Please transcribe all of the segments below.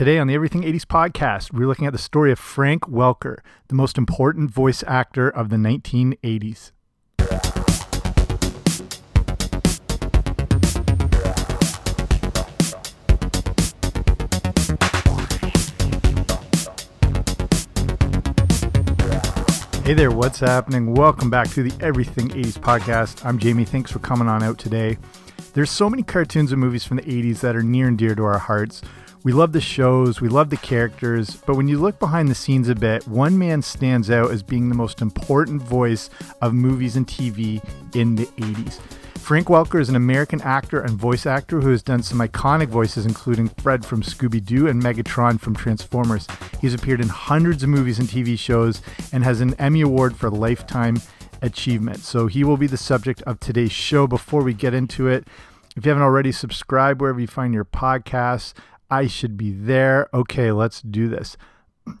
Today on the Everything 80s podcast, we're looking at the story of Frank Welker, the most important voice actor of the 1980s. Hey there, what's happening? Welcome back to the Everything 80s podcast. I'm Jamie. Thanks for coming on out today. There's so many cartoons and movies from the 80s that are near and dear to our hearts. We love the shows, we love the characters, but when you look behind the scenes a bit, one man stands out as being the most important voice of movies and TV in the 80s. Frank Welker is an American actor and voice actor who has done some iconic voices, including Fred from Scooby Doo and Megatron from Transformers. He's appeared in hundreds of movies and TV shows and has an Emmy Award for Lifetime Achievement. So he will be the subject of today's show. Before we get into it, if you haven't already, subscribe wherever you find your podcasts. I should be there. Okay, let's do this.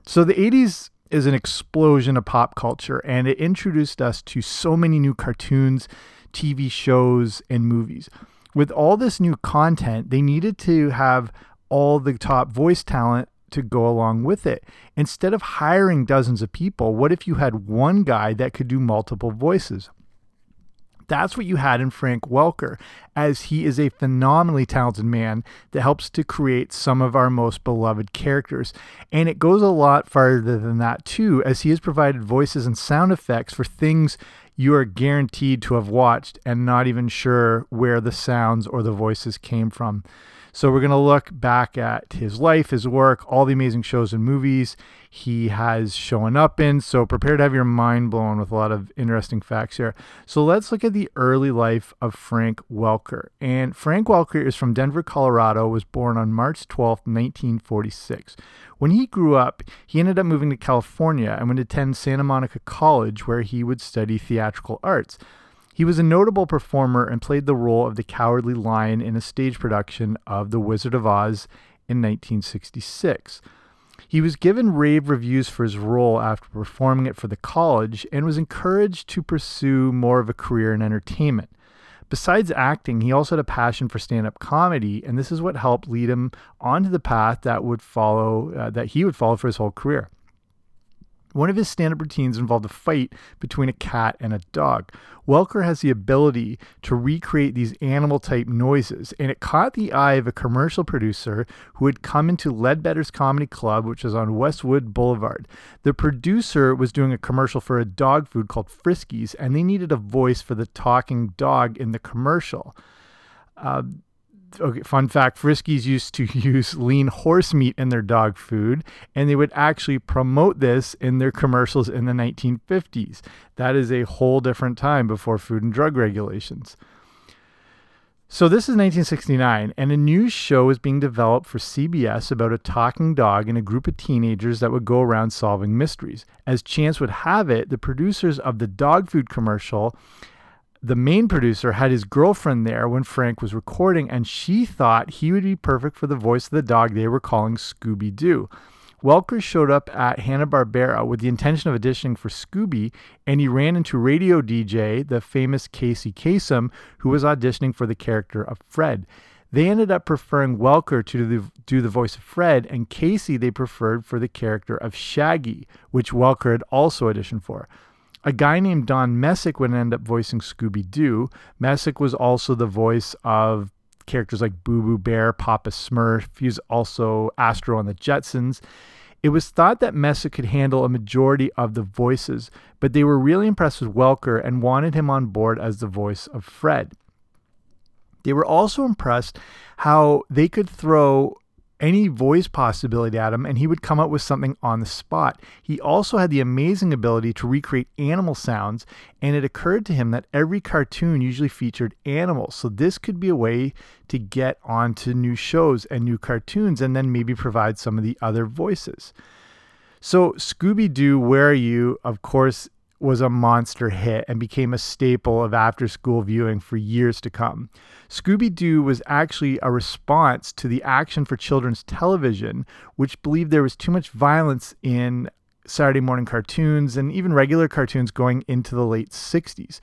So, the 80s is an explosion of pop culture, and it introduced us to so many new cartoons, TV shows, and movies. With all this new content, they needed to have all the top voice talent to go along with it. Instead of hiring dozens of people, what if you had one guy that could do multiple voices? That's what you had in Frank Welker, as he is a phenomenally talented man that helps to create some of our most beloved characters. And it goes a lot farther than that, too, as he has provided voices and sound effects for things you are guaranteed to have watched and not even sure where the sounds or the voices came from. So we're going to look back at his life, his work, all the amazing shows and movies he has shown up in. So prepare to have your mind blown with a lot of interesting facts here. So let's look at the early life of Frank Welker. And Frank Welker is from Denver, Colorado, was born on March 12, 1946. When he grew up, he ended up moving to California and would attend Santa Monica College where he would study theatrical arts. He was a notable performer and played the role of the Cowardly Lion in a stage production of The Wizard of Oz in 1966. He was given rave reviews for his role after performing it for the college and was encouraged to pursue more of a career in entertainment. Besides acting, he also had a passion for stand-up comedy, and this is what helped lead him onto the path that would follow uh, that he would follow for his whole career. One of his stand up routines involved a fight between a cat and a dog. Welker has the ability to recreate these animal type noises, and it caught the eye of a commercial producer who had come into Ledbetter's Comedy Club, which is on Westwood Boulevard. The producer was doing a commercial for a dog food called Friskies, and they needed a voice for the talking dog in the commercial. Uh, okay, fun fact Friskies used to use lean horse meat in their dog food, and they would actually promote this in their commercials in the 1950s. That is a whole different time before food and drug regulations. So, this is 1969, and a new show is being developed for CBS about a talking dog and a group of teenagers that would go around solving mysteries. As chance would have it, the producers of the dog food commercial the main producer had his girlfriend there when Frank was recording, and she thought he would be perfect for the voice of the dog they were calling Scooby Doo. Welker showed up at Hanna-Barbera with the intention of auditioning for Scooby, and he ran into radio DJ, the famous Casey Kasem, who was auditioning for the character of Fred. They ended up preferring Welker to do the, do the voice of Fred, and Casey they preferred for the character of Shaggy, which Welker had also auditioned for. A guy named Don Messick would end up voicing Scooby Doo. Messick was also the voice of characters like Boo Boo Bear, Papa Smurf. He's also Astro on the Jetsons. It was thought that Messick could handle a majority of the voices, but they were really impressed with Welker and wanted him on board as the voice of Fred. They were also impressed how they could throw any voice possibility at him and he would come up with something on the spot. He also had the amazing ability to recreate animal sounds, and it occurred to him that every cartoon usually featured animals. So this could be a way to get onto new shows and new cartoons and then maybe provide some of the other voices. So, Scooby Doo, Where Are You? Of course, was a monster hit and became a staple of after school viewing for years to come. Scooby Doo was actually a response to the Action for Children's Television, which believed there was too much violence in Saturday morning cartoons and even regular cartoons going into the late 60s.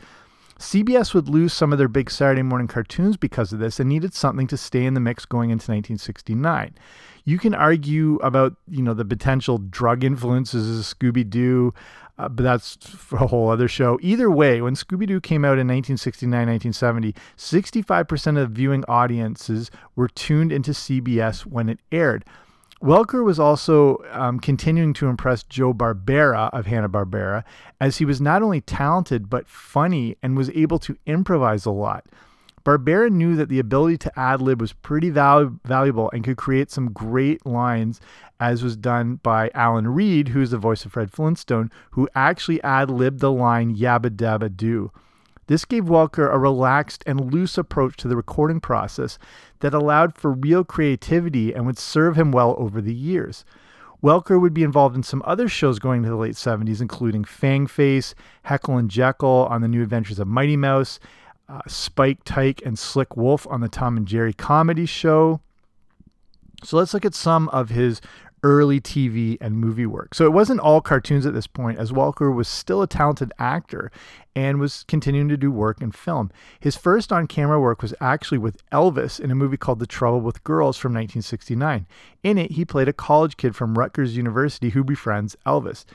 CBS would lose some of their big Saturday morning cartoons because of this and needed something to stay in the mix going into 1969. You can argue about, you know, the potential drug influences of Scooby Doo, uh, but that's for a whole other show. Either way, when Scooby Doo came out in 1969, 1970, 65% of viewing audiences were tuned into CBS when it aired. Welker was also um, continuing to impress Joe Barbera of Hanna-Barbera as he was not only talented but funny and was able to improvise a lot. Barbera knew that the ability to ad lib was pretty val valuable and could create some great lines, as was done by Alan Reed, who's the voice of Fred Flintstone, who actually ad libbed the line Yabba Dabba Doo. This gave Welker a relaxed and loose approach to the recording process that allowed for real creativity and would serve him well over the years. Welker would be involved in some other shows going into the late 70s, including Fang Face, Heckle and Jekyll on the New Adventures of Mighty Mouse, uh, Spike Tyke and Slick Wolf on the Tom and Jerry comedy show. So let's look at some of his early TV and movie work. So it wasn't all cartoons at this point, as Welker was still a talented actor and was continuing to do work in film. His first on camera work was actually with Elvis in a movie called The Trouble with Girls from 1969. In it, he played a college kid from Rutgers University who befriends Elvis.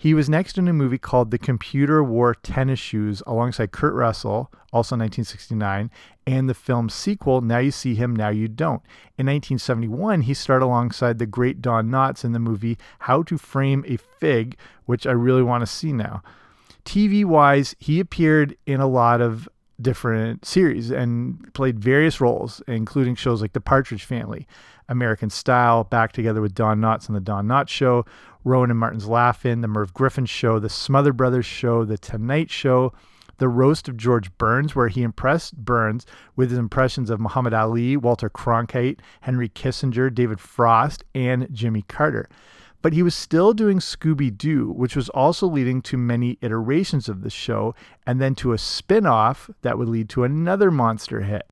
He was next in a movie called The Computer Wore Tennis Shoes alongside Kurt Russell, also 1969, and the film's sequel, Now You See Him, Now You Don't. In 1971, he starred alongside the great Don Knotts in the movie How to Frame a Figg, which I really want to see now. TV wise, he appeared in a lot of different series and played various roles, including shows like The Partridge Family, American Style, Back Together with Don Knotts on The Don Knotts Show, Rowan and Martin's Laugh-In, The Merv Griffin Show, The Smother Brothers Show, The Tonight Show, The Roast of George Burns, where he impressed Burns with his impressions of Muhammad Ali, Walter Cronkite, Henry Kissinger, David Frost, and Jimmy Carter. But he was still doing Scooby Doo, which was also leading to many iterations of the show, and then to a spin off that would lead to another monster hit.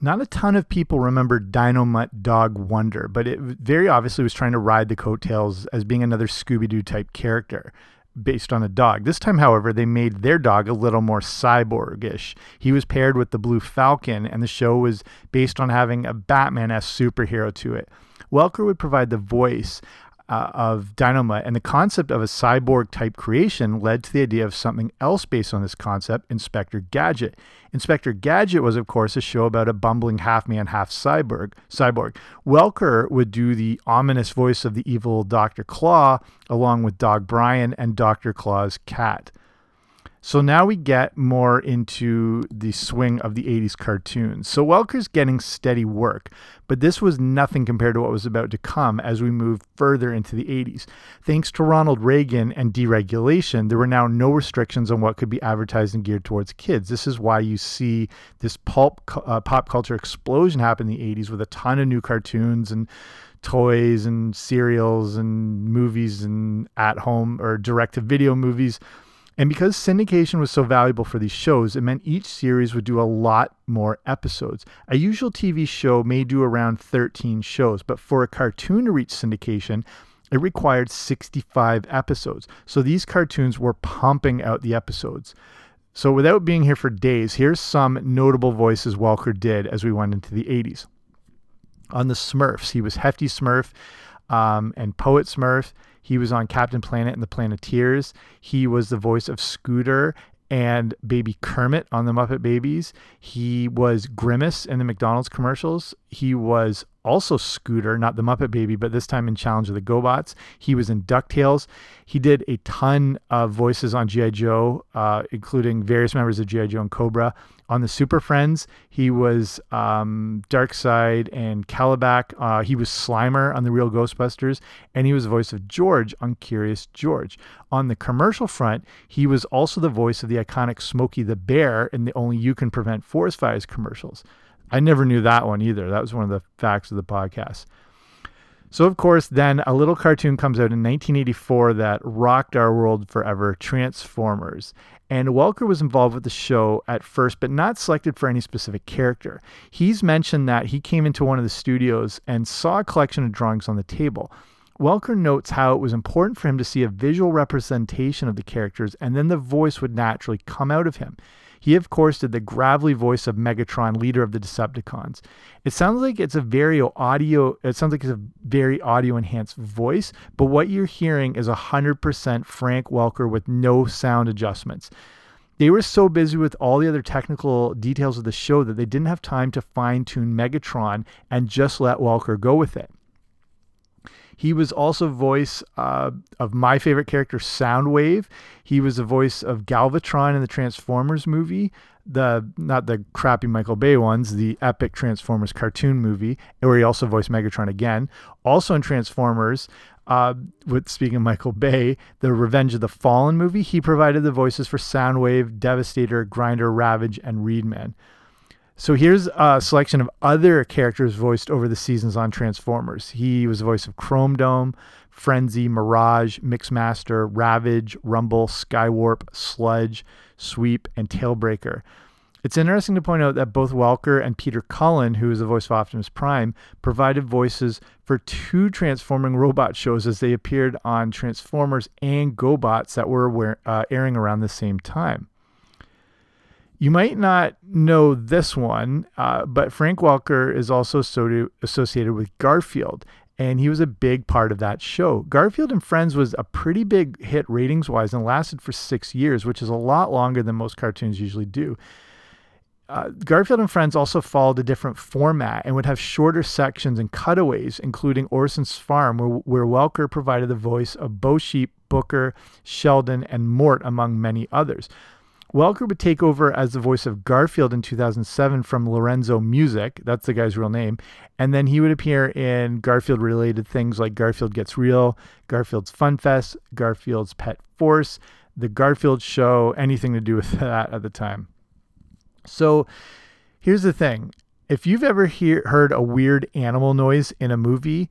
Not a ton of people remember Dynomutt Dog Wonder, but it very obviously was trying to ride the coattails as being another Scooby Doo type character based on a dog. This time, however, they made their dog a little more cyborgish. He was paired with the Blue Falcon, and the show was based on having a Batman as superhero to it. Welker would provide the voice uh, of Dynomutt, and the concept of a cyborg type creation led to the idea of something else based on this concept, Inspector Gadget. Inspector Gadget was, of course, a show about a bumbling half man, half cyborg. Cyborg. Welker would do the ominous voice of the evil Dr. Claw, along with Dog Brain and Dr. Claw's cat. So now we get more into the swing of the 80s cartoons. So Welker's getting steady work, but this was nothing compared to what was about to come as we moved further into the 80s. Thanks to Ronald Reagan and deregulation, there were now no restrictions on what could be advertised and geared towards kids. This is why you see this pulp uh, pop culture explosion happen in the 80s with a ton of new cartoons and toys and cereals and movies and at home or direct to video movies and because syndication was so valuable for these shows, it meant each series would do a lot more episodes. A usual TV show may do around 13 shows, but for a cartoon to reach syndication, it required 65 episodes. So these cartoons were pumping out the episodes. So without being here for days, here's some notable voices Welker did as we went into the 80s. On the Smurfs, he was Hefty Smurf um, and Poet Smurf. He was on Captain Planet and the Planeteers. He was the voice of Scooter and Baby Kermit on the Muppet Babies. He was Grimace in the McDonald's commercials. He was also Scooter, not the Muppet Baby, but this time in Challenge of the GoBots. He was in DuckTales. He did a ton of voices on G.I. Joe, uh, including various members of G.I. Joe and Cobra. On the Super Friends, he was um, Darkseid and Kalibak. Uh, he was Slimer on The Real Ghostbusters, and he was the voice of George on Curious George. On the commercial front, he was also the voice of the iconic Smokey the Bear in the Only You Can Prevent Forest Fires commercials. I never knew that one either. That was one of the facts of the podcast. So, of course, then a little cartoon comes out in 1984 that rocked our world forever Transformers. And Welker was involved with the show at first, but not selected for any specific character. He's mentioned that he came into one of the studios and saw a collection of drawings on the table. Welker notes how it was important for him to see a visual representation of the characters, and then the voice would naturally come out of him. He, of course, did the gravelly voice of Megatron, leader of the Decepticons. It sounds like it's a very audio, it sounds like it's a very audio enhanced voice, but what you're hearing is 100% Frank Welker with no sound adjustments. They were so busy with all the other technical details of the show that they didn't have time to fine tune Megatron and just let Welker go with it. He was also voice uh, of my favorite character, Soundwave. He was the voice of Galvatron in the Transformers movie, the not the crappy Michael Bay ones, the epic Transformers cartoon movie, where he also voiced Megatron again. Also in Transformers, uh, with speaking of Michael Bay, the Revenge of the Fallen movie, he provided the voices for Soundwave, Devastator, Grinder, Ravage, and Reedman. So here's a selection of other characters voiced over the seasons on Transformers. He was the voice of Chrome Dome, Frenzy, Mirage, Mixmaster, Ravage, Rumble, Skywarp, Sludge, Sweep, and Tailbreaker. It's interesting to point out that both Welker and Peter Cullen, who is the voice of Optimus Prime, provided voices for two transforming robot shows as they appeared on Transformers and GoBots that were uh, airing around the same time. You might not know this one, uh, but Frank Welker is also so associated with Garfield, and he was a big part of that show. Garfield and Friends was a pretty big hit ratings wise and lasted for six years, which is a lot longer than most cartoons usually do. Uh, Garfield and Friends also followed a different format and would have shorter sections and cutaways, including Orson's Farm, where, where Welker provided the voice of Bo Sheep, Booker, Sheldon, and Mort, among many others. Welker would take over as the voice of Garfield in 2007 from Lorenzo Music. That's the guy's real name. And then he would appear in Garfield related things like Garfield Gets Real, Garfield's Fun Fest, Garfield's Pet Force, The Garfield Show, anything to do with that at the time. So here's the thing if you've ever hear, heard a weird animal noise in a movie,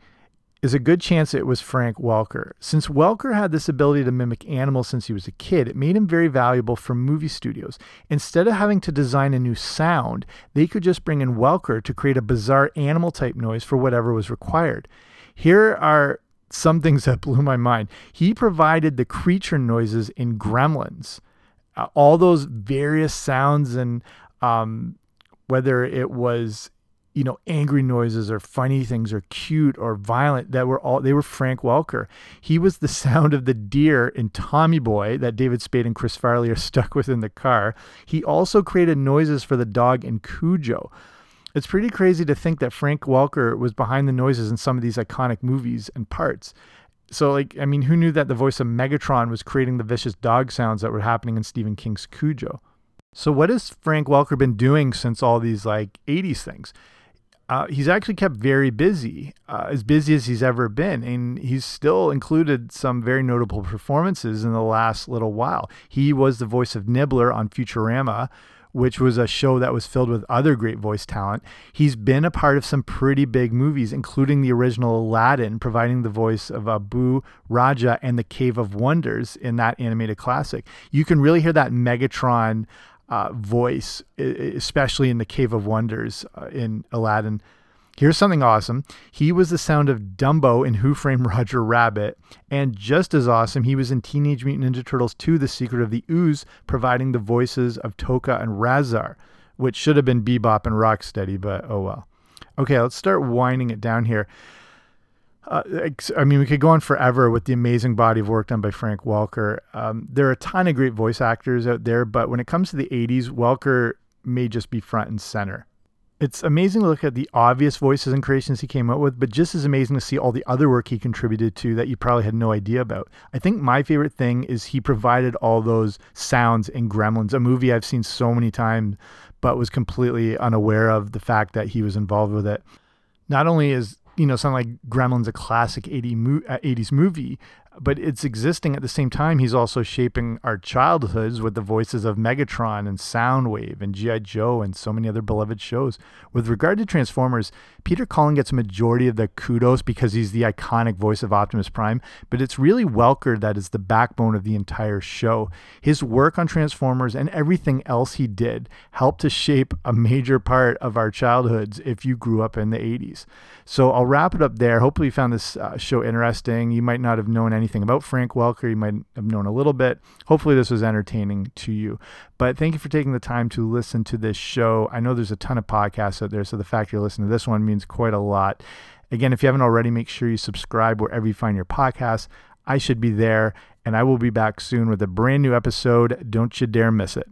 is a good chance it was Frank Welker. Since Welker had this ability to mimic animals since he was a kid, it made him very valuable for movie studios. Instead of having to design a new sound, they could just bring in Welker to create a bizarre animal type noise for whatever was required. Here are some things that blew my mind. He provided the creature noises in Gremlins. Uh, all those various sounds and um, whether it was you know, angry noises or funny things or cute or violent that were all they were Frank Welker. He was the sound of the deer in Tommy Boy that David Spade and Chris Farley are stuck with in the car. He also created noises for the dog in Cujo. It's pretty crazy to think that Frank Welker was behind the noises in some of these iconic movies and parts. So, like, I mean, who knew that the voice of Megatron was creating the vicious dog sounds that were happening in Stephen King's Cujo? So, what has Frank Welker been doing since all these like 80s things? Uh, he's actually kept very busy, uh, as busy as he's ever been. And he's still included some very notable performances in the last little while. He was the voice of Nibbler on Futurama, which was a show that was filled with other great voice talent. He's been a part of some pretty big movies, including the original Aladdin, providing the voice of Abu Rajah and the Cave of Wonders in that animated classic. You can really hear that Megatron uh, voice, especially in the Cave of Wonders uh, in Aladdin. Here's something awesome. He was the sound of Dumbo in Who Framed Roger Rabbit. And just as awesome, he was in Teenage Mutant Ninja Turtles 2 The Secret of the Ooze, providing the voices of Tokka and Rahzar, which should have been Bebop and Rocksteady, but oh well. Okay, let's start winding it down here. Uh, I mean, we could go on forever with the amazing body of work done by Frank Welker. Um, there are a ton of great voice actors out there, but when it comes to the 80s, Welker may just be front and center. It's amazing to look at the obvious voices and creations he came up with, but just as amazing to see all the other work he contributed to that you probably had no idea about. I think my favorite thing is he provided all those sounds in Gremlins, a movie I've seen so many times, but was completely unaware of the fact that he was involved with it. Not only is you know something like Gremlins a classic 80 mo- 80s uh, movie, but it's existing at the same time. He's also shaping our childhoods with the voices of Megatron and Soundwave and G.I. Joe and so many other beloved shows. With regard to Transformers, Peter Cullen gets a majority of the kudos because he's the iconic voice of Optimus Prime, but it's really Welker that is the backbone of the entire show. His work on Transformers and everything else he did helped to shape a major part of our childhoods if you grew up in the 80s. So I'll wrap it up there. Hopefully, you found this uh, show interesting. You might not have known anything anything about Frank Welker. You might have known a little bit. Hopefully, this was entertaining to you. But thank you for taking the time to listen to this show. I know there's a ton of podcasts out there, so the fact you're listening to this one means quite a lot. Again, if you haven't already, make sure you subscribe wherever you find your podcasts. I should be there, and I will be back soon with a brand new episode. Don't you dare miss it.